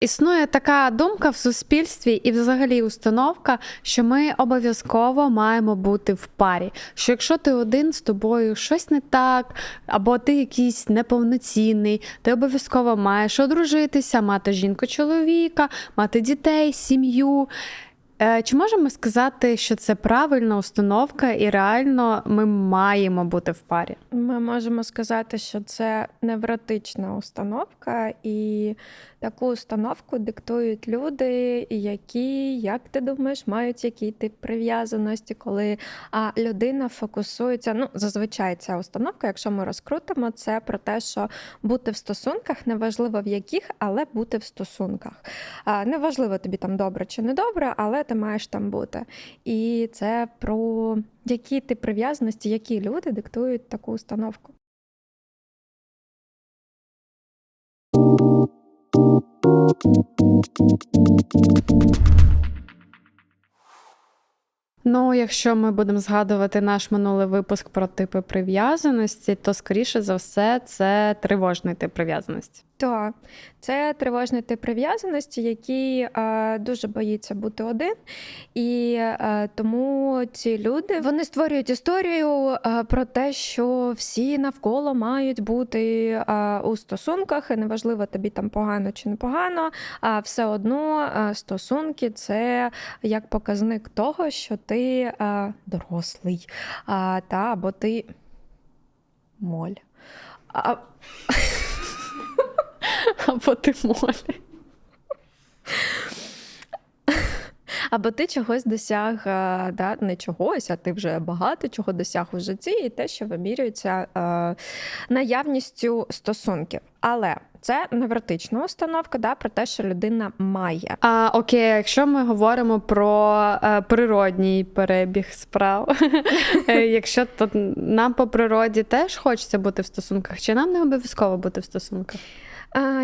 Існує така думка в суспільстві і, взагалі, установка, що ми обов'язково маємо бути в парі. Що якщо ти один з тобою щось не так, або ти якийсь неповноцінний, ти обов'язково маєш одружитися, мати жінку-чоловіка, мати дітей, сім'ю. Е, чи можемо сказати, що це правильна установка, і реально ми маємо бути в парі? Ми можемо сказати, що це невротична установка, і таку установку диктують люди, які, як ти думаєш, мають який тип прив'язаності, коли а, людина фокусується. Ну, зазвичай ця установка, якщо ми розкрутимо, це про те, що бути в стосунках, неважливо в яких, але бути в стосунках. А, Неважливо тобі там добре чи не добре, але ти маєш там бути. І це про які ти прив'язаності, які люди диктують таку установку. Thank you. Ну, якщо ми будемо згадувати наш минулий випуск про типи прив'язаності, то скоріше за все це тривожний тип прив'язаності. Так, це тривожний тип прив'язаності, який е, дуже боїться бути один, і е, тому ці люди вони створюють історію е, про те, що всі навколо мають бути е, у стосунках, і неважливо тобі там погано чи не погано, а все одно е, стосунки це як показник того, що ти е, дорослий, та або ти моль. А... Або ти молі. Або ти чогось досяг, е, да, не чогось, а ти вже багато чого досяг у житті, і те, що вимірюється е, наявністю стосунків. Але це невротична установка, да, про те, що людина має. А окей, якщо ми говоримо про е, природній перебіг справ, е, якщо то нам по природі теж хочеться бути в стосунках, чи нам не обов'язково бути в стосунках?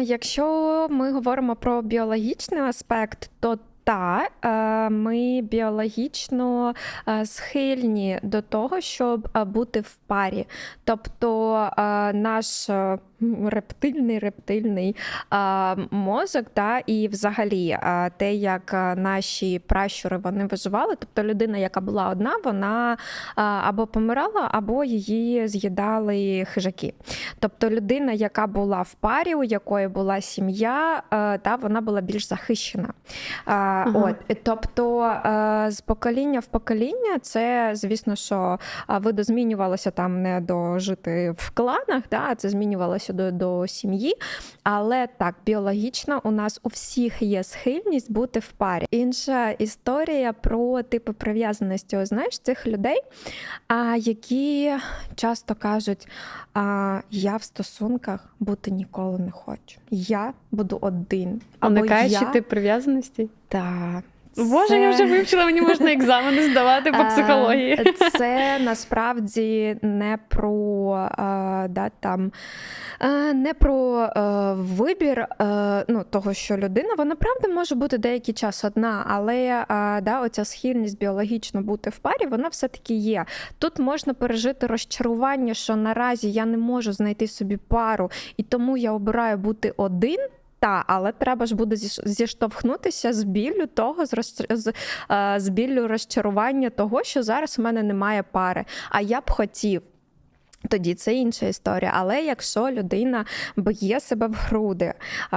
Якщо ми говоримо про біологічний аспект, то та е, ми біологічно е, схильні до того, щоб е, бути в парі. Тобто наш рептильний рептильний мозок, та, і взагалі те, як наші пращури вони виживали, тобто людина, яка була одна, вона або помирала, або її з'їдали хижаки. Тобто людина, яка була в парі, у якої була сім'я, та вона була більш захищена. Ага. От, Тобто з покоління в покоління, це, звісно, що видозмінювалося там не дожити в кланах, да, це змінювалося до, до сім'ї. Але так, біологічно у нас у всіх є схильність бути в парі. Інша історія про типи прив'язаності. Знаєш, цих людей, а, які часто кажуть, а, я в стосунках бути ніколи не хочу. Я буду один. Уникаючи я... тип прив'язаності? Так. Боже, це... я вже вивчила, мені можна екзамени здавати по психології. Це насправді не про да, там, не про вибір ну, того, що людина, вона правда може бути деякий час одна, але да, оця схильність біологічно бути в парі, вона все-таки є. Тут можна пережити розчарування, що наразі я не можу знайти собі пару, і тому я обираю бути один. Та, але треба ж буде зіштовхнутися з біллю того, з з, е, з біллю розчарування того, що зараз у мене немає пари. А я б хотів. Тоді це інша історія. Але якщо людина б'є себе в груди,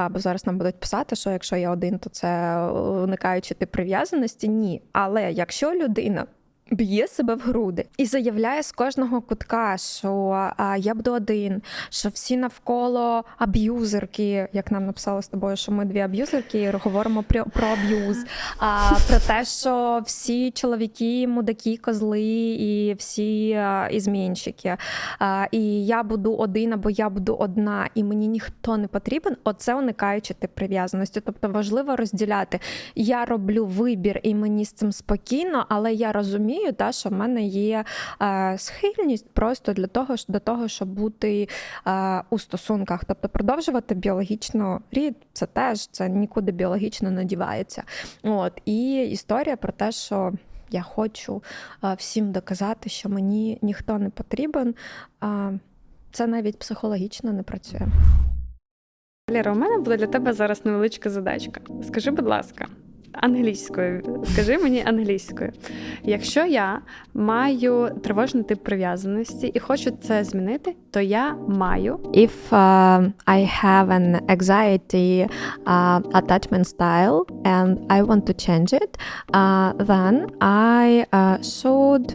бо зараз нам будуть писати, що якщо я один, то це уникаючи ти прив'язаності, ні. Але якщо людина Б'є себе в груди і заявляє з кожного кутка, що а, я буду один, що всі навколо аб'юзерки, як нам написали з тобою, що ми дві аб'юзерки і говоримо про про аб'юз, а про те, що всі чоловіки, мудаки, козли і всі а, ізмінщики. А, І я буду один або я буду одна, і мені ніхто не потрібен. Оце уникаючи тип прив'язаності. Тобто важливо розділяти. Я роблю вибір, і мені з цим спокійно, але я розумію розумію, та, що в мене є е, схильність просто для того, до того, щоб бути е, у стосунках, тобто продовжувати біологічно рід, це теж це нікуди біологічно не дівається. От і історія про те, що. Я хочу е, всім доказати, що мені ніхто не потрібен. Це навіть психологічно не працює. Ліра, у мене буде для тебе зараз невеличка задачка. Скажи, будь ласка, англійською. Скажи мені англійською. Якщо я маю тривожний тип прив'язаності і хочу це змінити, то я маю. If uh, I have an anxiety uh, attachment style and I want to change it, uh, then I uh, should,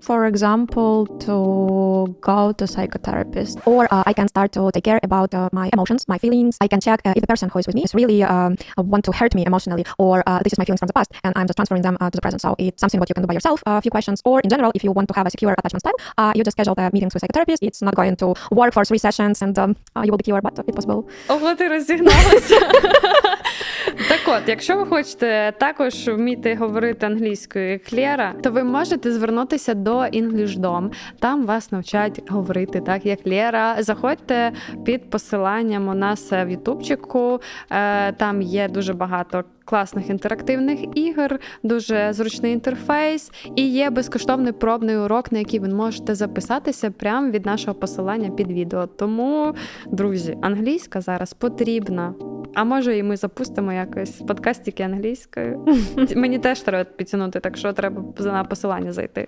for example, to go to psychotherapist, or uh, I can start to take care about uh, my emotions, my feelings. I can check uh, if the person who is with me is really um, want to hurt me emotionally, or uh, this is my feelings from the past, and I'm just transferring them uh, to the present. So it's something what you can do by yourself. A few questions, or in general, if you want to have a secure attachment style, uh, you just schedule the meetings with psychotherapist. It's not going to work for three sessions, and um, uh, you will be cured, but it possible. Ого, ти розігналася. Так от, якщо ви хочете також вміти говорити англійською як Лєра, то ви можете звернутися до EnglishDom. Там вас навчать говорити так, як Лєра. Заходьте під посиланням у нас в Ютубчику. Е, Там є дуже багато. Класних інтерактивних ігор, дуже зручний інтерфейс, і є безкоштовний пробний урок, на який ви можете записатися прямо від нашого посилання під відео. Тому, друзі, англійська зараз потрібна. А може, і ми запустимо якось подкастики англійською. Мені теж треба підтягнути, так що треба на посилання зайти.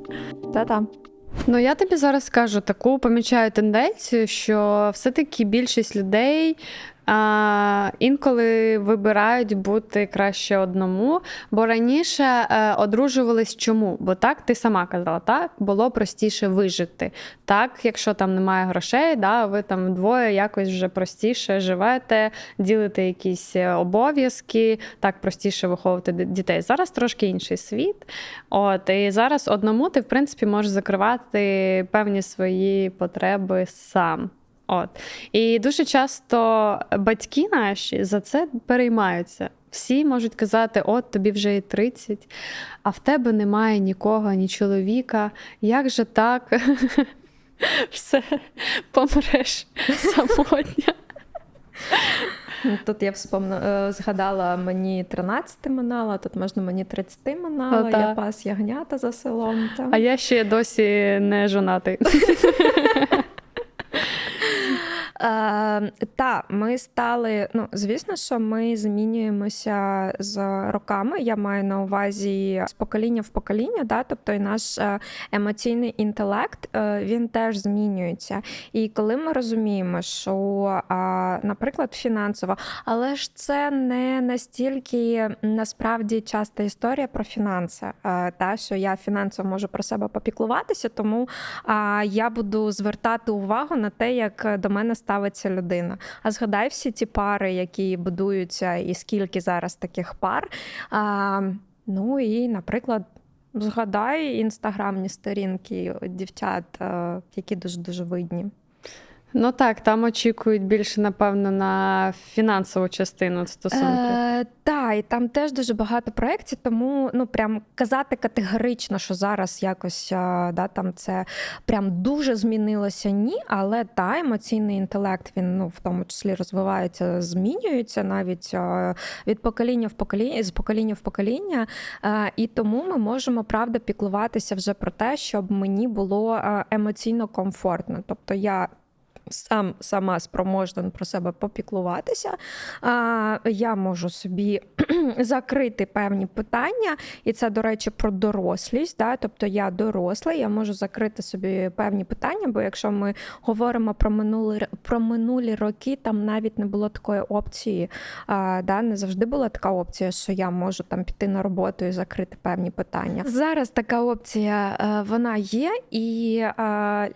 Та-та. Ну, я тобі зараз скажу таку помічаю тенденцію, що все-таки більшість людей а, інколи вибирають бути краще одному, бо раніше е, одружувались чому? Бо так ти сама казала, так було простіше вижити. Так, якщо там немає грошей, да, ви там двоє якось вже простіше живете, ділите якісь е, обов'язки, так простіше виховувати дітей. Зараз трошки інший світ. От і зараз одному ти в принципі можеш закривати певні свої потреби сам. От. І дуже часто батьки наші за це переймаються. Всі можуть казати, от тобі вже і 30, а в тебе немає нікого, ні чоловіка. Як же так? Все помреш самотня. Тут я вспомну, згадала, мені 13 минало, тут можна мені 30 минало, О, я пас ягнята за селом. Там. А я ще досі не жонатий. Е, Та, ми стали. Ну, звісно, що ми змінюємося з роками. Я маю на увазі з покоління в покоління, да? тобто і наш е, емоційний інтелект е, він теж змінюється. І коли ми розуміємо, що, наприклад, фінансово, але ж це не настільки насправді часта історія про фінанси, е, та що я фінансово можу про себе попіклуватися, тому я буду звертати увагу на те, як до мене ставиться людина. А згадай всі ті пари, які будуються, і скільки зараз таких пар. А, Ну і, наприклад, згадай інстаграмні сторінки дівчат, які дуже дуже видні. Ну так, там очікують більше, напевно, на фінансову частину стосунків. Е, Так, і там теж дуже багато проєктів, тому ну прям казати категорично, що зараз якось да, там це прям дуже змінилося, ні. Але та емоційний інтелект він ну в тому числі розвивається, змінюється навіть від покоління в покоління з покоління в покоління. Е, і тому ми можемо правда піклуватися вже про те, щоб мені було емоційно комфортно. Тобто я сам сама спроможна про себе попіклуватися, я можу собі закрити певні питання, і це, до речі, про дорослість. Да? Тобто я доросла, я можу закрити собі певні питання, бо якщо ми говоримо про минулі про минулі роки, там навіть не було такої опції. А, да? Не завжди була така опція, що я можу там піти на роботу і закрити певні питання. Зараз така опція е, вона є, і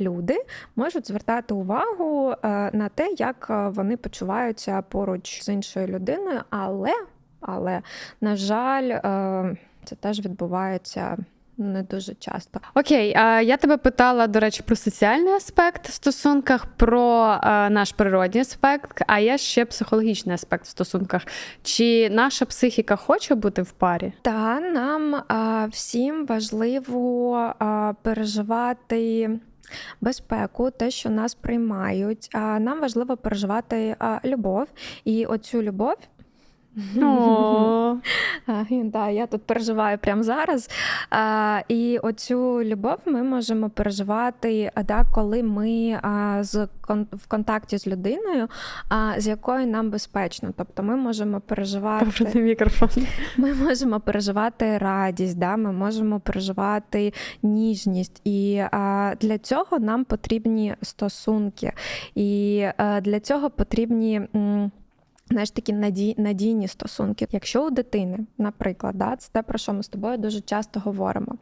люди можуть звертати увагу увагу е, на те, як е, вони почуваються поруч з іншою людиною, але, але на жаль, е, це теж відбувається. Не дуже часто. Окей, а я тебе питала, до речі, про соціальний аспект в стосунках, про наш природний аспект, а є ще психологічний аспект в стосунках. Чи наша психіка хоче бути в парі? Та нам всім важливо переживати безпеку, те, що нас приймають. Нам важливо переживати любов і оцю любов. Да, Я тут переживаю прямо зараз. А, І оцю любов ми можемо переживати, да, коли ми а, з в контакті з людиною, а, з якою нам безпечно. Тобто ми можемо переживати мікрофон. Ми можемо переживати радість, да, ми можемо переживати ніжність. І а, для цього нам потрібні стосунки. І а, для цього потрібні. М- Знаєш, такі надій, надійні стосунки. Якщо у дитини, наприклад, да, це те, про що ми з тобою дуже часто говоримо.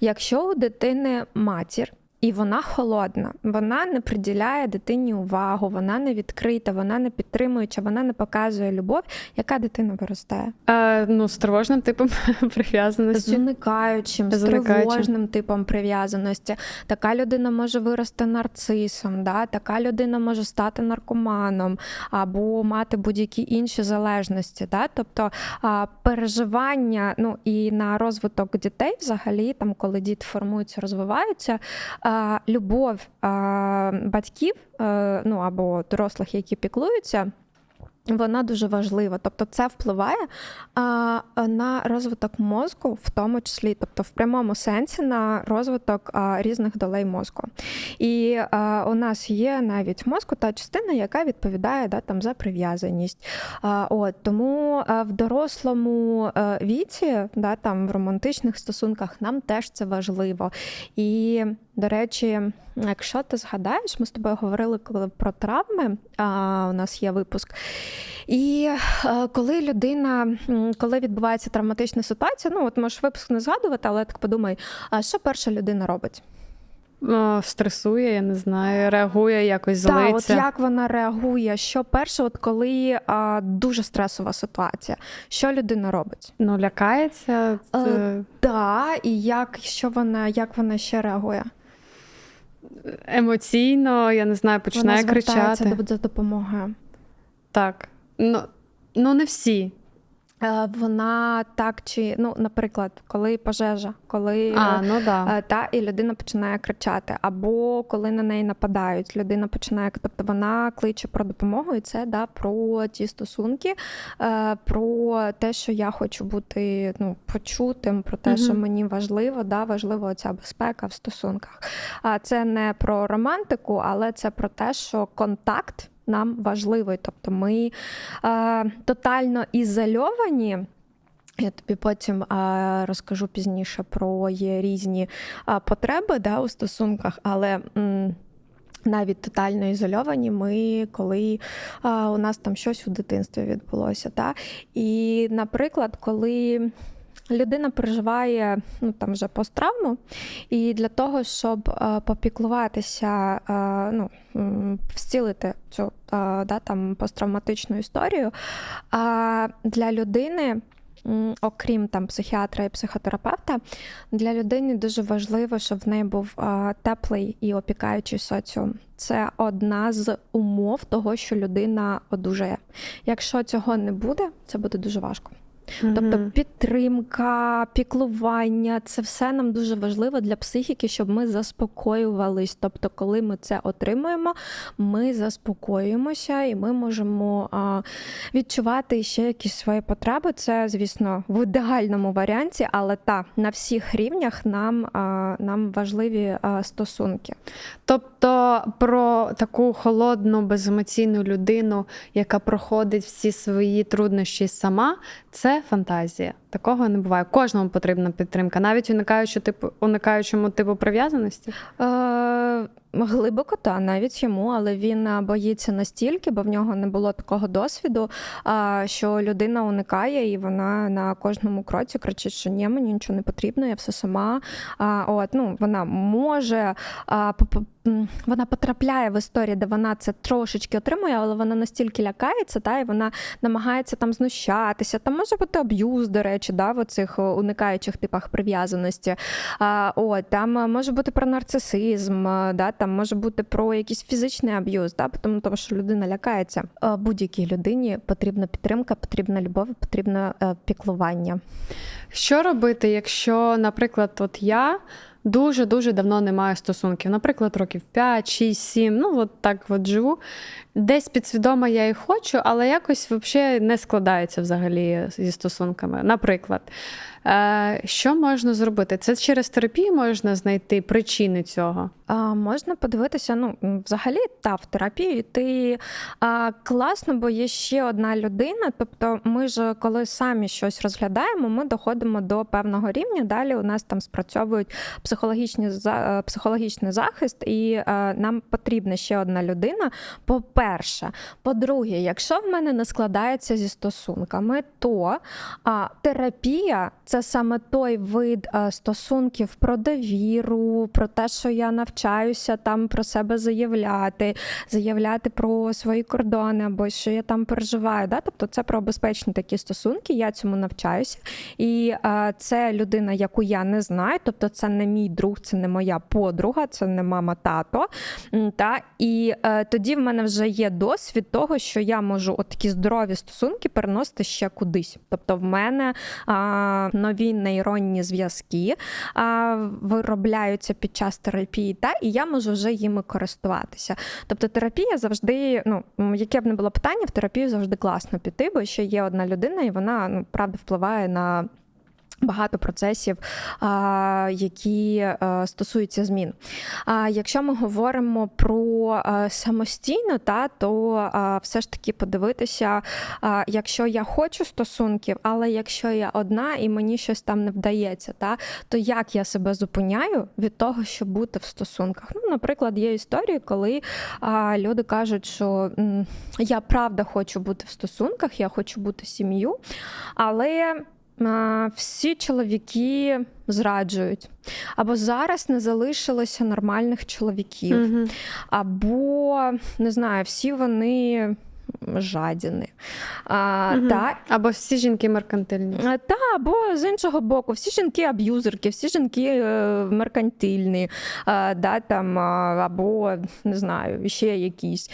Якщо у дитини матір, і вона холодна, вона не приділяє дитині увагу, вона не відкрита, вона не підтримуюча, вона не показує любов. Яка дитина виростає? Е, ну, з тривожним типом прив'язаності. З уникаючим, з тривожним типом прив'язаності. Така людина може вирости нарцисом, да? така людина може стати наркоманом або мати будь-які інші залежності. Да? Тобто переживання ну і на розвиток дітей, взагалі, там, коли діти формуються, розвиваються любов батьків е, ну або дорослих, які піклуються. Вона дуже важлива, тобто це впливає а, на розвиток мозку, в тому числі, тобто в прямому сенсі на розвиток а, різних долей мозку. І а, у нас є навіть мозку та частина, яка відповідає да, там, за прив'язаність. А, от, Тому в дорослому а, віці, да, там, в романтичних стосунках, нам теж це важливо. І до речі, якщо ти згадаєш, ми з тобою говорили про травми. А, У нас є випуск. І а, коли людина, коли відбувається травматична ситуація, ну от можеш випуск не згадувати, але так подумай, а що перша людина робить? О, стресує, я не знаю, реагує якось злиться. Так, от як вона реагує? Що перше, от коли а, дуже стресова ситуація, що людина робить? Ну, лякається. Так, е, да, і як що вона, як вона ще реагує? Емоційно, я не знаю, починає Вона кричати. до допомогою. Так. Ну, Ну, не всі. Е, вона так чи, ну, наприклад, коли пожежа, коли а, ну да. Е, та і людина починає кричати, або коли на неї нападають, людина починає, тобто вона кличе про допомогу, і це да, про ті стосунки, е, про те, що я хочу бути ну, почутим, про те, угу. що мені важливо, да, важлива ця безпека в стосунках. А це не про романтику, але це про те, що контакт нам важливий. Тобто ми е, тотально ізольовані. Я тобі потім а, розкажу пізніше про є різні а, потреби да, у стосунках, але м, навіть тотально ізольовані ми, коли а, у нас там щось у дитинстві відбулося. Да? І, наприклад, коли людина переживає ну там вже посттравму, і для того, щоб е, попіклуватися, е, ну зцілити цю е, да, там посттравматичну історію, для людини. Окрім там психіатра і психотерапевта, для людини дуже важливо, щоб в неї був теплий і опікаючий соціум. Це одна з умов того, що людина одужає. Якщо цього не буде, це буде дуже важко. Mm-hmm. Тобто підтримка, піклування це все нам дуже важливо для психіки, щоб ми заспокоювались. Тобто, коли ми це отримуємо, ми заспокоюємося і ми можемо а, відчувати ще якісь свої потреби. Це, звісно, в ідеальному варіанті, але та на всіх рівнях нам, а, нам важливі а, стосунки. Тобто про таку холодну, беземоційну людину, яка проходить всі свої труднощі сама, це фантазія. Такого не буває. Кожному потрібна підтримка, навіть уникаючи типу уникаючому типу прив'язаності. Е, Глибоко та навіть йому, але він боїться настільки, бо в нього не було такого досвіду, що людина уникає, і вона на кожному кроці кричить, що ні, мені нічого не потрібно, я все сама. От ну вона може вона потрапляє в історію, де вона це трошечки отримує, але вона настільки лякається, та і вона намагається там знущатися. Там може бути аб'юз, до речі, да, в оцих уникаючих типах прив'язаності. От там може бути про нарцисизм. да, там може бути про якийсь фізичний аб'юз, да? тому, тому що людина лякається. Будь-якій людині потрібна підтримка, потрібна любов, потрібне піклування. Що робити, якщо, наприклад, от я дуже дуже давно не маю стосунків. Наприклад, років 5, 6, 7, ну от так от живу. Десь підсвідомо я і хочу, але якось взагалі не складається взагалі зі стосунками. Наприклад, що можна зробити? Це через терапію можна знайти причини цього. А, Можна подивитися, ну, взагалі, та в терапію ти а, класно, бо є ще одна людина. Тобто, ми ж, коли самі щось розглядаємо, ми доходимо до певного рівня. Далі у нас там спрацьовують психологічні е, психологічний захист, і а, е, нам потрібна ще одна людина. По-перше, по-друге, якщо в мене не складається зі стосунками, то а, терапія це саме той вид е, стосунків про довіру, про те, що я навчаюся там про себе заявляти, заявляти про свої кордони або що я там переживаю. Да? Тобто це про безпечні такі стосунки, я цьому навчаюся. І це людина, яку я не знаю, тобто це не мій друг, це не моя подруга, це не мама, тато. Та? І е, тоді в мене вже є досвід того, що я можу от такі здорові стосунки переносити ще кудись. Тобто, в мене нові нейронні зв'язки а, виробляються під час терапії. Та? і я можу вже їми користуватися. Тобто терапія завжди, ну яке б не було питання, в терапію завжди класно піти, бо ще є одна людина, і вона ну правда впливає на Багато процесів, які е, стосуються змін. А якщо ми говоримо про е, самостійно, та то все ж таки подивитися, якщо я хочу стосунків, але якщо я одна і мені щось там не вдається, та то як я себе зупиняю від того, щоб бути в стосунках? Ну, наприклад, є історії, коли люди кажуть, що я правда хочу бути в стосунках, я хочу бути сім'ю, але всі чоловіки зраджують. Або зараз не залишилося нормальних чоловіків, угу. або не знаю, всі вони жадіни. А, угу. та, Або всі жінки меркантильні. Та, або з іншого боку, всі жінки аб'юзерки, всі жінки е, меркантильні, да, там, або не знаю, ще якісь.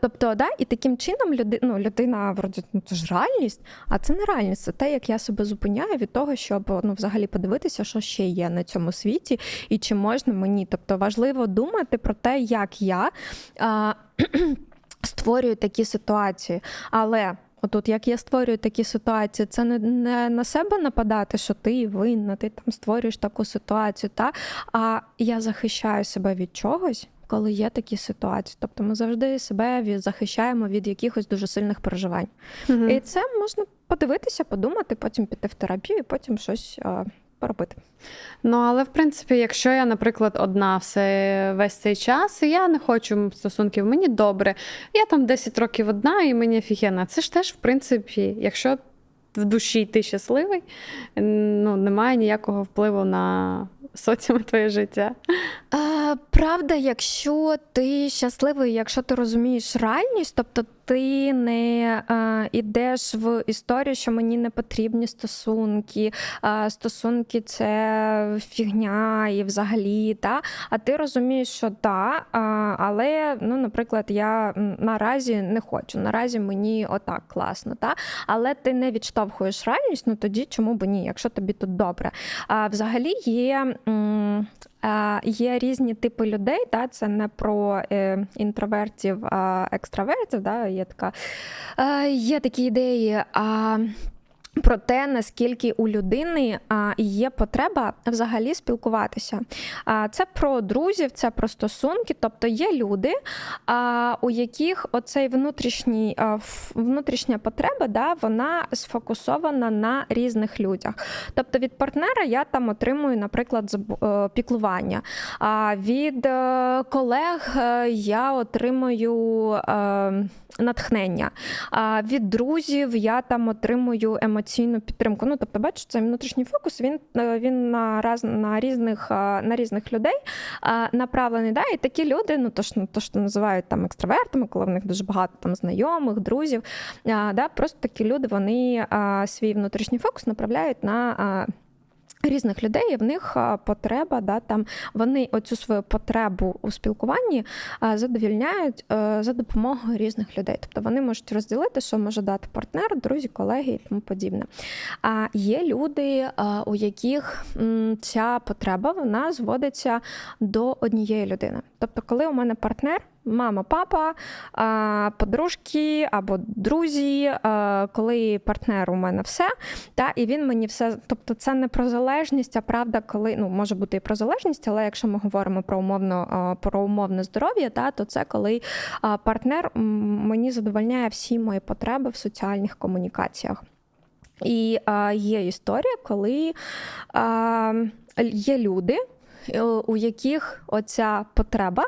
Тобто, да, і таким чином люди, ну, людина вроді, ну, це ж реальність, а це не реальність. Це те, як я себе зупиняю від того, щоб ну, взагалі подивитися, що ще є на цьому світі, і чи можна мені. Тобто важливо думати про те, як я. А, створюють такі ситуації. Але отут, як я створюю такі ситуації, це не, не на себе нападати, що ти винна, ти там створюєш таку ситуацію, та а я захищаю себе від чогось. Коли є такі ситуації, тобто ми завжди себе захищаємо від якихось дуже сильних переживань, mm і це можна подивитися, подумати, потім піти в терапію, потім щось поробити. Ну, але в принципі, якщо я, наприклад, одна все весь цей час, і я не хочу стосунків, мені добре. Я там 10 років одна, і мені офігенно. Це ж теж, в принципі, якщо в душі ти щасливий, ну, немає ніякого впливу на соціум твоє життя. А, Правда, якщо ти щасливий, якщо ти розумієш реальність, тобто ти не а, ідеш в історію, що мені не потрібні стосунки, а, стосунки це фігня і взагалі, та а ти розумієш, що так, але, ну, наприклад, я наразі не хочу. Наразі мені отак класно, та але ти не відштовхуєш реальність, ну тоді чому б ні, якщо тобі тут добре. А взагалі є. Є різні типи людей, да, це не про е, інтровертів, а екстравертів. Да, Є така, е, є такі ідеї. А про те, наскільки у людини є потреба взагалі спілкуватися. Це про друзів, це про стосунки, тобто є люди, у яких оцей внутрішній внутрішня потреба да, вона сфокусована на різних людях. Тобто від партнера я там отримую, наприклад, е, піклування. Від е, колег е, я отримую натхнення. Від друзів я там отримую емоційну підтримку. Ну, тобто, бачиш, цей внутрішній фокус він е, він на раз на різних на різних людей направлений. Да? І такі люди, ну то що, то, що називають там екстравертами, коли в них дуже багато там знайомих, друзів. Да? Просто такі люди вони свій внутрішній фокус направляють на Різних людей і в них потреба, да, там вони оцю свою потребу у спілкуванні задовільняють е, за допомогою різних людей. Тобто вони можуть розділити, що може дати партнер, друзі, колеги і тому подібне. А є люди, у яких ця потреба вона зводиться до однієї людини. Тобто, коли у мене партнер мама, папа, подружки або друзі, коли партнер у мене все, та, і він мені все. Тобто, це не про залежність, а правда, коли ну може бути і про залежність, але якщо ми говоримо про умовно про умовне здоров'я, та то це коли партнер мені задовольняє всі мої потреби в соціальних комунікаціях. І є історія, коли є люди, у яких оця потреба,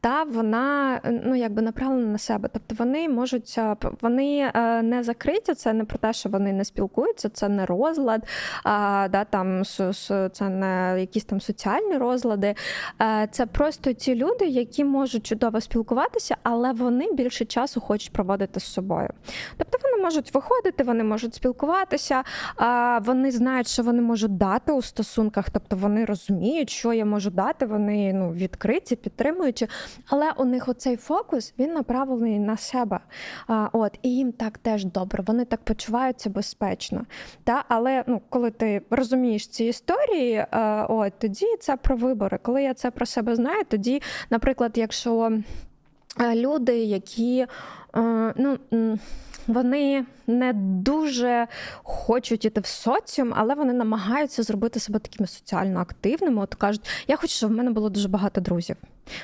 та вона ну якби направлена на себе. Тобто вони можуть вони е, не закриті. Це не про те, що вони не спілкуються, це не розлад, а, да, там це не якісь там соціальні розлади. Е, це просто ті люди, які можуть чудово спілкуватися, але вони більше часу хочуть проводити з собою. Тобто вони можуть виходити, вони можуть спілкуватися, вони знають, що вони можуть дати у стосунках, тобто вони розуміють, що я можу дати, вони ну, відкриті, підтримуючи. Але у них оцей фокус він направлений на себе. А, от, І їм так теж добре, вони так почуваються безпечно. Та? Але ну, коли ти розумієш ці історії, а, от, тоді це про вибори. Коли я це про себе знаю, тоді, наприклад, якщо люди, які ну, вони не дуже хочуть іти в соціум, але вони намагаються зробити себе такими соціально активними. От кажуть, я хочу, щоб в мене було дуже багато друзів.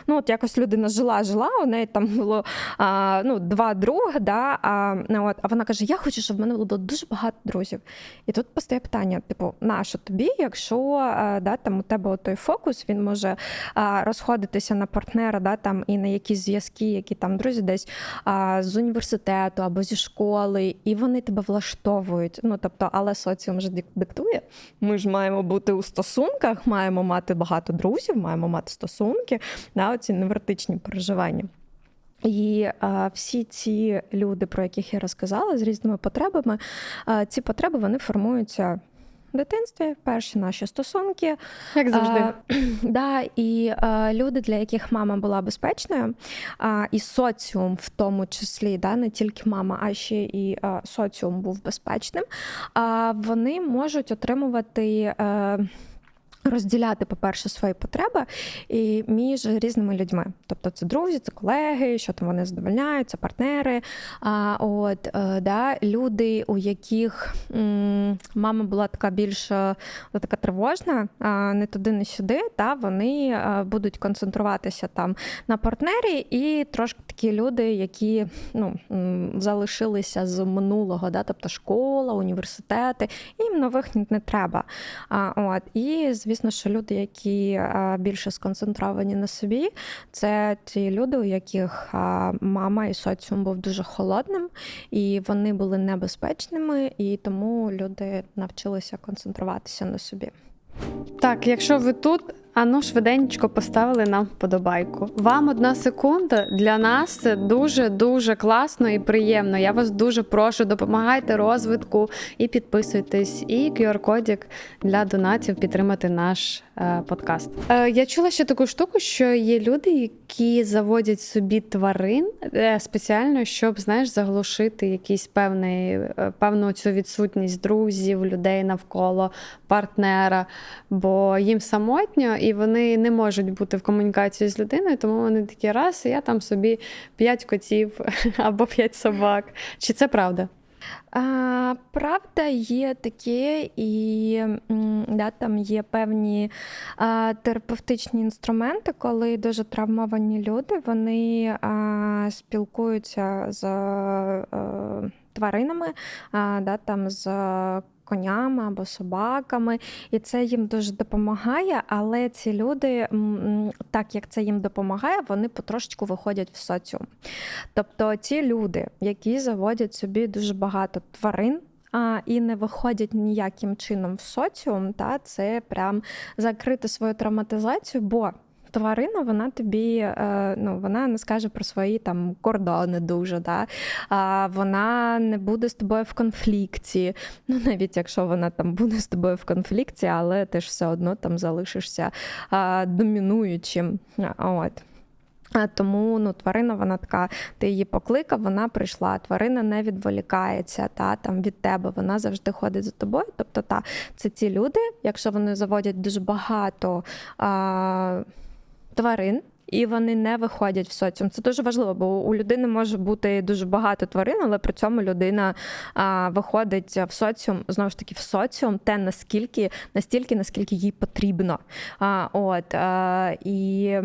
Ну, от якось людина жила, жила, у неї там було а, ну, два друга, да, а ну, от, а вона каже: Я хочу, щоб в мене було дуже багато друзів. І тут постає питання: типу, нащо тобі, якщо а, да, там у тебе той фокус, він може а, розходитися на партнера, да, там і на якісь зв'язки, які там друзі десь а, з університету або зі школи, і вони тебе влаштовують. Ну тобто, але соціум вже диктує. Ми ж маємо бути у стосунках, маємо мати багато друзів, маємо мати стосунки да, оці невротичні переживання. І а, всі ці люди, про яких я розказала, з різними потребами, а, ці потреби вони формуються в дитинстві, перші наші стосунки. Як завжди. А, да, І а, люди, для яких мама була безпечною, а, і соціум в тому числі, да, не тільки мама, а ще і а, соціум був безпечним, а вони можуть отримувати. Розділяти, по-перше, свої потреби і між різними людьми. Тобто це друзі, це колеги, що там вони задовольняють, це партнери. А, от, е, да, Люди, у яких м, мама була така більш е, така тривожна, не туди, не сюди, та, вони е, будуть концентруватися там на партнері, і трошки такі люди, які ну, залишилися з минулого, да, тобто школа, університети, їм нових не треба. А, от, І, звісно, що люди, які більше сконцентровані на собі, це ті люди, у яких мама і соціум був дуже холодним, і вони були небезпечними, і тому люди навчилися концентруватися на собі. Так, якщо ви тут, Ану, швиденько поставили нам вподобайку. Вам одна секунда для нас це дуже дуже класно і приємно. Я вас дуже прошу, допомагайте розвитку і підписуйтесь. І QR-кодик для донатів підтримати наш е, подкаст. Е, я чула ще таку штуку, що є люди, які заводять собі тварин е, спеціально, щоб знаєш, заглушити якийсь певний е, певну цю відсутність друзів, людей навколо партнера, бо їм самотньо і вони не можуть бути в комунікації з людиною, тому вони такі раз, і я там собі п'ять котів або п'ять собак. Чи це правда? А, Правда, є таке, і да, там є певні а, терапевтичні інструменти, коли дуже травмовані люди вони а, спілкуються з а, е, тваринами, а, да, там з конями або собаками, і це їм дуже допомагає. Але ці люди, так як це їм допомагає, вони потрошечку виходять в соціум. Тобто ті люди, які заводять собі дуже багато тварин. А, І не виходять ніяким чином в соціум, та це прям закрити свою травматизацію, бо тварина, вона тобі е, ну, вона не скаже про свої там кордони дуже. Да? Вона не буде з тобою в конфлікті. Ну, навіть якщо вона там буде з тобою в конфлікті, але ти ж все одно там залишишся домінуючим. От. Тому ну, тварина, вона така, ти її покликав, вона прийшла. Тварина не відволікається та, там, від тебе, вона завжди ходить за тобою. Тобто, та, це ті люди, якщо вони заводять дуже багато а, тварин. І вони не виходять в соціум. Це дуже важливо, бо у людини може бути дуже багато тварин, але при цьому людина а, виходить в соціум, знову ж таки, в соціум те наскільки, настільки, наскільки їй потрібно. А, от, а, І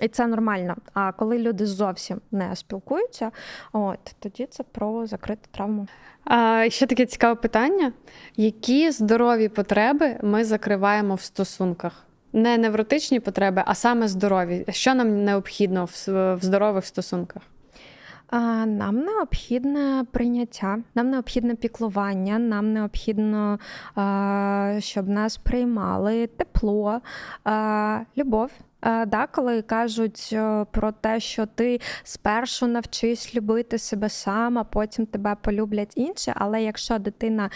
і це нормально. А коли люди зовсім не спілкуються, от тоді це про закриту травму. А ще таке цікаве питання: які здорові потреби ми закриваємо в стосунках? Не невротичні потреби, а саме здорові. Що нам необхідно в здорових стосунках? Нам необхідне прийняття, нам необхідне піклування, нам необхідно, щоб нас приймали тепло, любов. Е, да, коли кажуть е, про те, що ти спершу навчись любити себе сам, а потім тебе полюблять інші. Але якщо дитина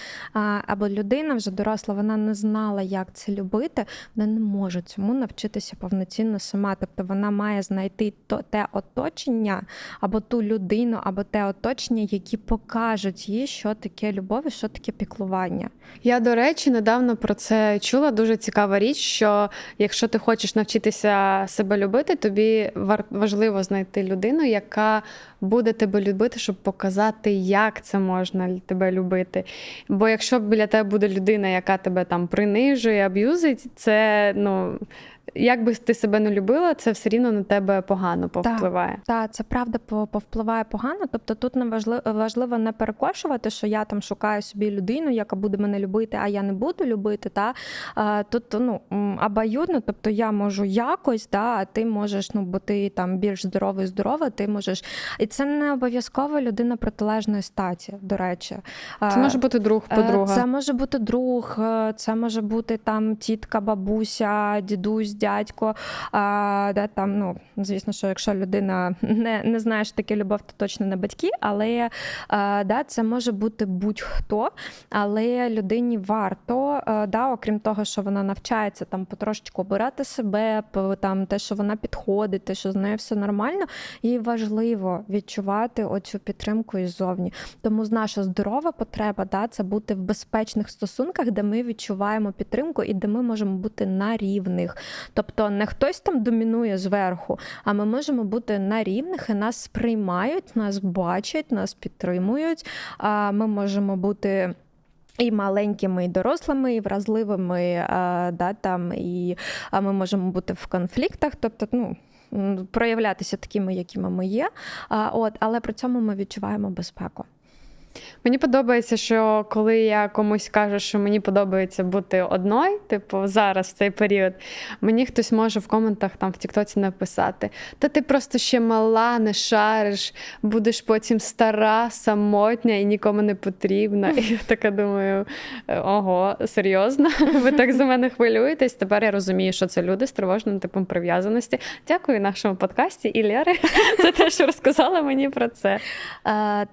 або людина вже доросла, вона не знала, як це любити, вона не може цьому навчитися повноцінно сама. Тобто вона має знайти те оточення, або ту людину, або те оточення, які покажуть їй, що таке любов і що таке піклування. Я, до речі, недавно про це чула. Дуже цікава річ, що якщо ти хочеш навчитися себе любити, тобі важливо знайти людину, яка буде тебе любити, щоб показати, як це можна тебе любити. Бо якщо біля тебе буде людина, яка тебе там принижує, аб'юзить, це ну як би ти себе не любила, це все рівно на тебе погано повпливає. Так, та, це правда повпливає погано. Тобто тут не важливо, важливо не перекошувати, що я там шукаю собі людину, яка буде мене любити, а я не буду любити. Та Тут ну, обоюдно, тобто я можу якось, та, а ти можеш, ну бо ти там більш здоровий, здорова, ти можеш. І це не обов'язково людина протилежної статі, до речі. Це може бути друг, е, подруга. Це може бути друг, е, це може бути там тітка, бабуся, дідусь дядько. А, да, там, ну, Звісно, що якщо людина не не знає, що таке любов, то точно не батьки, але а, да, це може бути будь-хто, але людині варто, а, да, окрім того, що вона навчається там потрошечку обирати себе, там те, що вона підходить, те, що з нею все нормально, їй важливо відчувати оцю підтримку іззовні. Тому наша здорова потреба да, це бути в безпечних стосунках, де ми відчуваємо підтримку і де ми можемо бути на рівних. Тобто не хтось там домінує зверху, а ми можемо бути на рівних і нас сприймають, нас бачать, нас підтримують. А ми можемо бути. І маленькими, і дорослими, і вразливими, а, да, там, і а ми можемо бути в конфліктах, тобто, ну, проявлятися такими, якими ми є. А, от, Але при цьому ми відчуваємо безпеку. Мені подобається, що коли я комусь кажу, що мені подобається бути одною, типу зараз в цей період, мені хтось може в коментах там в Тіктоці написати: Та ти просто ще мала, не шариш, будеш потім стара, самотня і нікому не потрібна. І я така думаю: ого, серйозно? Ви так за мене хвилюєтесь? Тепер я розумію, що це люди з тривожним типом прив'язаності. Дякую нашому подкасті і Лєри за те, що розказала мені про це.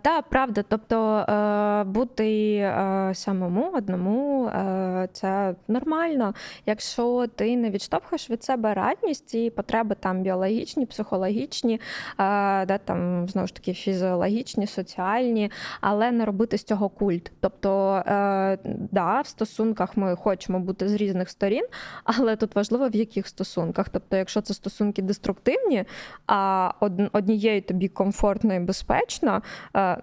Так, правда, тобто. Е, бути е, самому одному е, це нормально. Якщо ти не відштовхуєш від себе радність і потреби там біологічні, психологічні, да, там знову ж таки фізіологічні, соціальні, але не робити з цього культ. Тобто, да, в стосунках ми хочемо бути з різних сторін, але тут важливо в яких стосунках. Тобто, якщо це стосунки деструктивні, а однією тобі комфортно і безпечно,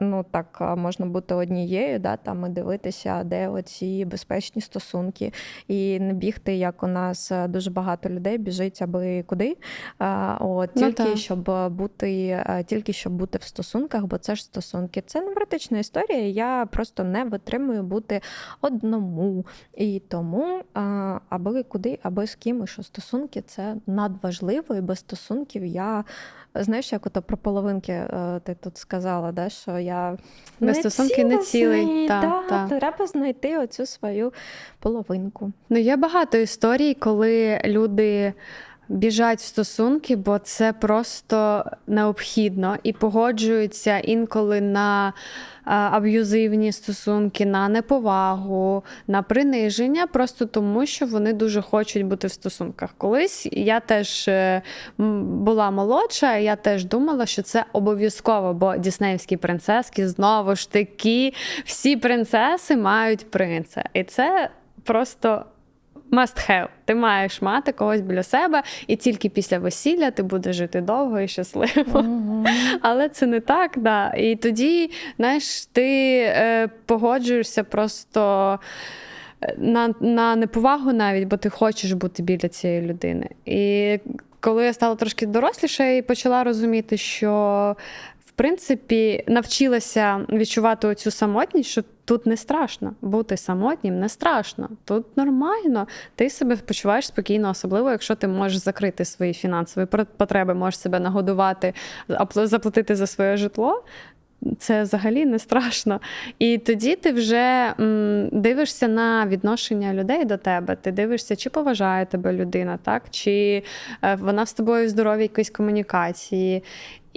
ну так можна можна бути однією, да, там і дивитися, де оці безпечні стосунки, і не бігти, як у нас е, дуже багато людей біжить аби куди. От ну, тільки щоб бути, е, тільки щоб бути в стосунках, бо це ж стосунки. Це невротична історія. Я просто не витримую бути одному. І тому аби куди, аби з ким, і що стосунки це надважливо, і без стосунків я знаєш, як ото про половинки е, ти тут сказала, да, що я не стосунки не цілий. Та, та, та. Треба знайти оцю свою половинку. Ну, є багато історій, коли люди біжать в стосунки, бо це просто необхідно і погоджуються інколи на аб'юзивні стосунки, на неповагу, на приниження, просто тому, що вони дуже хочуть бути в стосунках. Колись я теж е, була молодша, я теж думала, що це обов'язково, бо Діснеївські принцески знову ж таки всі принцеси мають принца. І це просто must have. Ти маєш мати когось біля себе, і тільки після весілля ти будеш жити довго і щасливо. Mm-hmm. Але це не так, да. І тоді, знаєш, ти е, погоджуєшся просто. Е, на на неповагу навіть, бо ти хочеш бути біля цієї людини. І коли я стала трошки доросліше і почала розуміти, що принципі, навчилася відчувати цю самотність, що тут не страшно. Бути самотнім не страшно. Тут нормально. Ти себе почуваєш спокійно, особливо, якщо ти можеш закрити свої фінансові потреби, можеш себе нагодувати, заплатити за своє житло. Це взагалі не страшно. І тоді ти вже м, дивишся на відношення людей до тебе. Ти дивишся, чи поважає тебе людина, так? чи е, вона з тобою в здоровій якоїсь комунікації.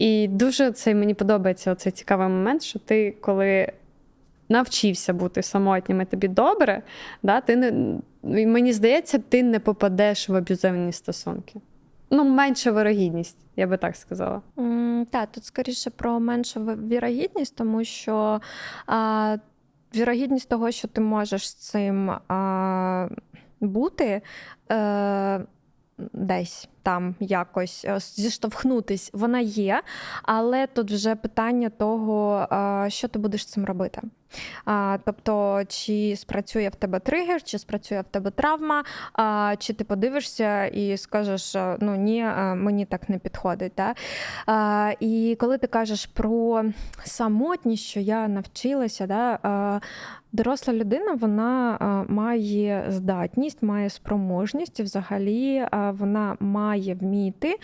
І дуже це мені подобається цей цікавий момент, що ти, коли навчився бути самотнім і тобі добре, да, ти не, мені здається, ти не попадеш в аб'юзивні стосунки. Ну, менша вирогідність, я би так сказала. Mm, так, тут скоріше про меншу вірогідність, тому що а, вірогідність того, що ти можеш з цим а, бути. А, е, десь там якось е, зіштовхнутись, вона є, але тут вже питання того, що ти будеш цим робити. Тобто, чи спрацює в тебе тригер, чи спрацює в тебе травма, чи ти подивишся і скажеш, ну ні, мені так не підходить. Да? І коли ти кажеш про самотність, що я навчилася, да, доросла людина вона має здатність, має спроможність, і взагалі вона має вміти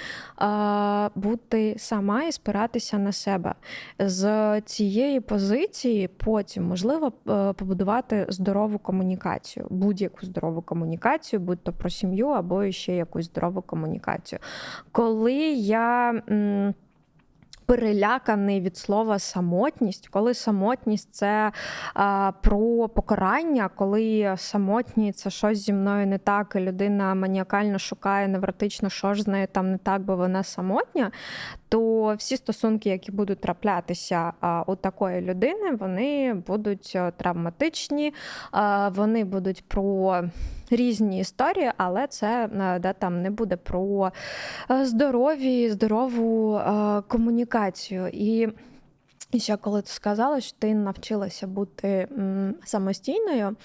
бути сама і спиратися на себе. З цієї позиції потім комунікацію. Можливо, е, побудувати здорову комунікацію, будь-яку здорову комунікацію, будь то про сім'ю або ще якусь здорову комунікацію. Коли я переляканий від слова самотність, коли самотність це а, про покарання, коли самотні це щось зі мною не так, і людина маніакально шукає невротично, що ж з нею там не так, бо вона самотня, то всі стосунки, які будуть траплятися у такої людини, вони будуть травматичні, вони будуть про різні історії, але це да, там не буде про здорові, здорову комунікацію. І і ще коли ти сказала, що ти навчилася бути самостійною,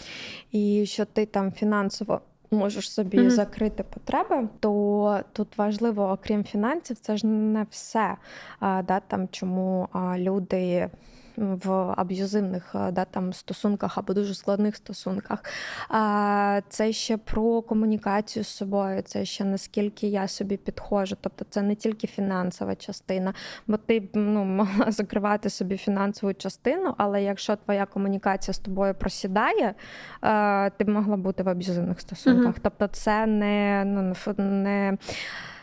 і що ти там фінансово можеш собі mm-hmm. закрити потреби, то тут важливо, окрім фінансів, це ж не все. Да, там, Чому люди в аб'юзивних е, да, там, стосунках або дуже складних стосунках. А Це ще про комунікацію з собою, це ще наскільки я собі підходжу. Тобто це не тільки фінансова частина, бо ти ну, могла закривати собі фінансову частину, але якщо твоя комунікація з тобою просідає, е, ти б могла бути в аб'юзивних стосунках. mm Тобто, це не, ну, не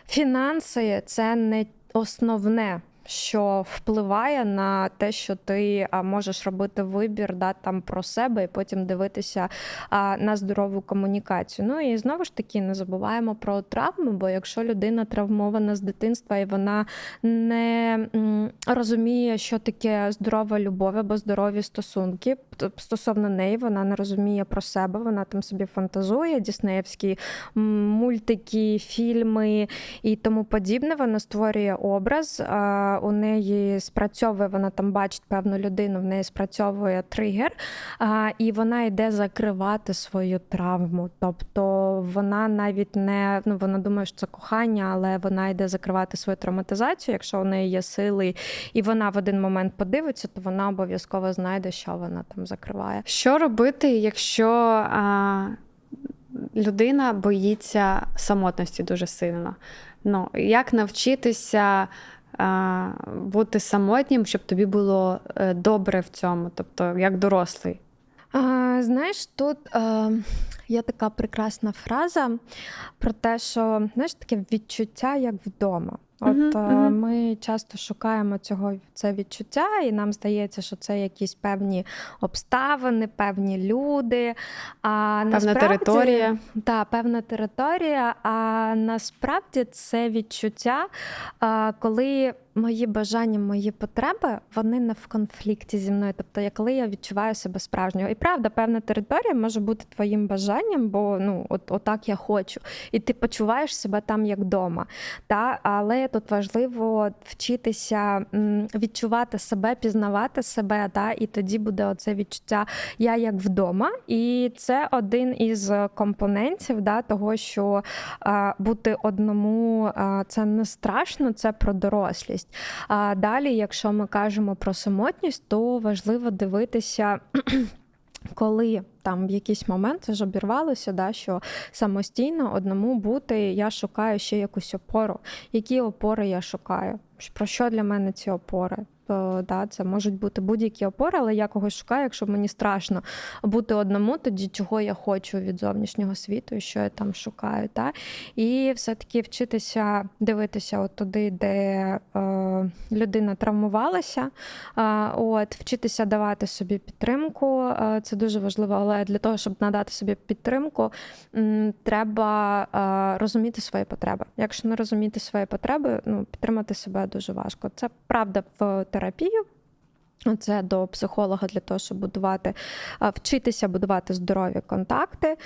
фінанси, це не основне що впливає на те, що ти можеш робити вибір да, там про себе і потім дивитися на здорову комунікацію. Ну і знову ж таки не забуваємо про травми, бо якщо людина травмована з дитинства і вона не розуміє, що таке здорова любов або здорові стосунки, стосовно неї вона не розуміє про себе, вона там собі фантазує, діснеївські мультики, фільми і тому подібне. Вона створює образ у неї спрацьовує, вона там бачить певну людину, в неї спрацьовує тригер, і вона йде закривати свою травму. Тобто вона навіть не ну вона думає, що це кохання, але вона йде закривати свою травматизацію. Якщо у неї є сили, і вона в один момент подивиться, то вона обов'язково знайде, що вона там закриває. Що робити, якщо а, людина боїться самотності дуже сильно? Ну, Як навчитися бути самотнім, щоб тобі було е, добре в цьому, тобто як дорослий. А, Знаєш, тут а, є така прекрасна фраза про те, що знаєш таке відчуття як вдома. От uh-huh. ми часто шукаємо цього це відчуття, і нам здається, що це якісь певні обставини, певні люди. А Певна насправді, територія. Та, певна територія. А насправді це відчуття, коли мої бажання, мої потреби, вони не в конфлікті зі мною. Тобто, коли я відчуваю себе справжньою. І правда, певна територія може бути твоїм бажанням, бо ну, от, отак я хочу. І ти почуваєш себе там як вдома. Та? Але тут важливо вчитися відчувати себе, пізнавати себе, та? і тоді буде оце відчуття я як вдома. І це один із компонентів да, того, що а, бути одному а, це не страшно, це про дорослість. А далі, якщо ми кажемо про самотність, то важливо дивитися. Коли там в якийсь момент це обірвалося, да, що самостійно одному бути, я шукаю ще якусь опору. Які опори я шукаю? Про що для мене ці опори? Да, Це можуть бути будь-які опори, але я когось шукаю, якщо мені страшно бути одному, тоді чого я хочу від зовнішнього світу і що я там шукаю. Та? І все-таки вчитися дивитися от туди, де е, людина травмувалася, е, от, вчитися давати собі підтримку. Е, це дуже важливо, але для того, щоб надати собі підтримку, м, треба е, розуміти свої потреби. Якщо не розуміти свої потреби, ну, підтримати себе дуже важко. Це правда в терапію. Це до психолога для того, щоб будувати, вчитися будувати здорові контакти.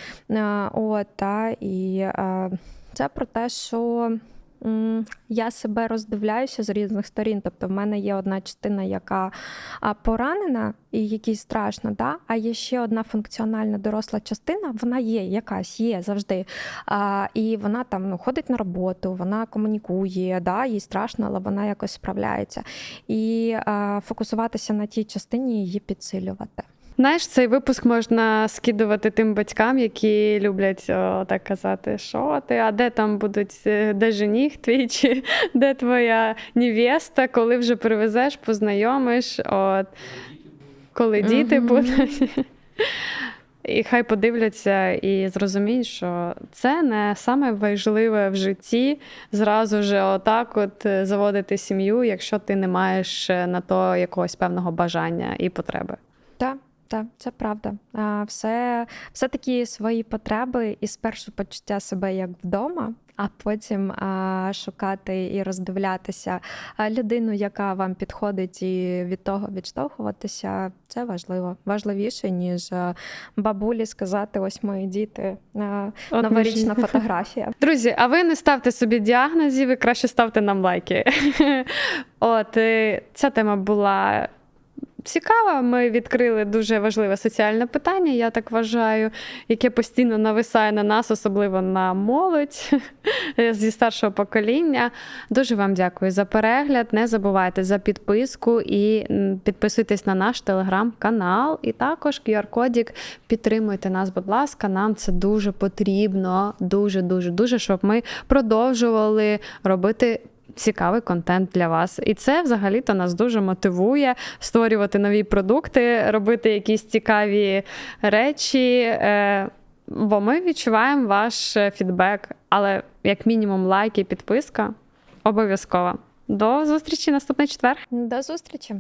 От, та, І це про те, що я себе роздивляюся з різних сторін. Тобто, в мене є одна частина, яка поранена і якій страшно, да? а є ще одна функціональна доросла частина, вона є, якась є завжди. А, І вона там ну, ходить на роботу, вона комунікує, да? їй страшно, але вона якось справляється. І а, фокусуватися на тій частині її підсилювати. Знаєш, цей випуск можна скидувати тим батькам, які люблять о, так казати, що ти, а де там будуть, е, де жених твій, чи де твоя невеста, коли вже привезеш, познайомиш, от, коли діти mm-hmm. будуть. І хай подивляться і зрозуміють, що це не саме важливе в житті зразу ж отак от е, заводити сім'ю, якщо ти не маєш е, на то якогось певного бажання і потреби. Так. Так, це правда. Все все такі свої потреби і спершу почуття себе як вдома, а потім а, шукати і роздивлятися людину, яка вам підходить, і від того відштовхуватися. Це важливо, важливіше, ніж бабулі сказати: ось мої діти, От новорічна фотографія. Друзі, а ви не ставте собі діагнозів, і краще ставте нам лайки. От е, ця тема була цікава. Ми відкрили дуже важливе соціальне питання, я так вважаю, яке постійно нависає на нас, особливо на молодь зі старшого покоління. Дуже вам дякую за перегляд. Не забувайте за підписку і підписуйтесь на наш телеграм-канал. І також QR-кодік підтримуйте нас, будь ласка, нам це дуже потрібно, дуже, дуже, дуже, щоб ми продовжували робити цікавий контент для вас. І це взагалі-то нас дуже мотивує створювати нові продукти, робити якісь цікаві речі. Е, бо ми відчуваємо ваш фідбек, але як мінімум лайк і підписка обов'язково. До зустрічі наступний четвер. До зустрічі.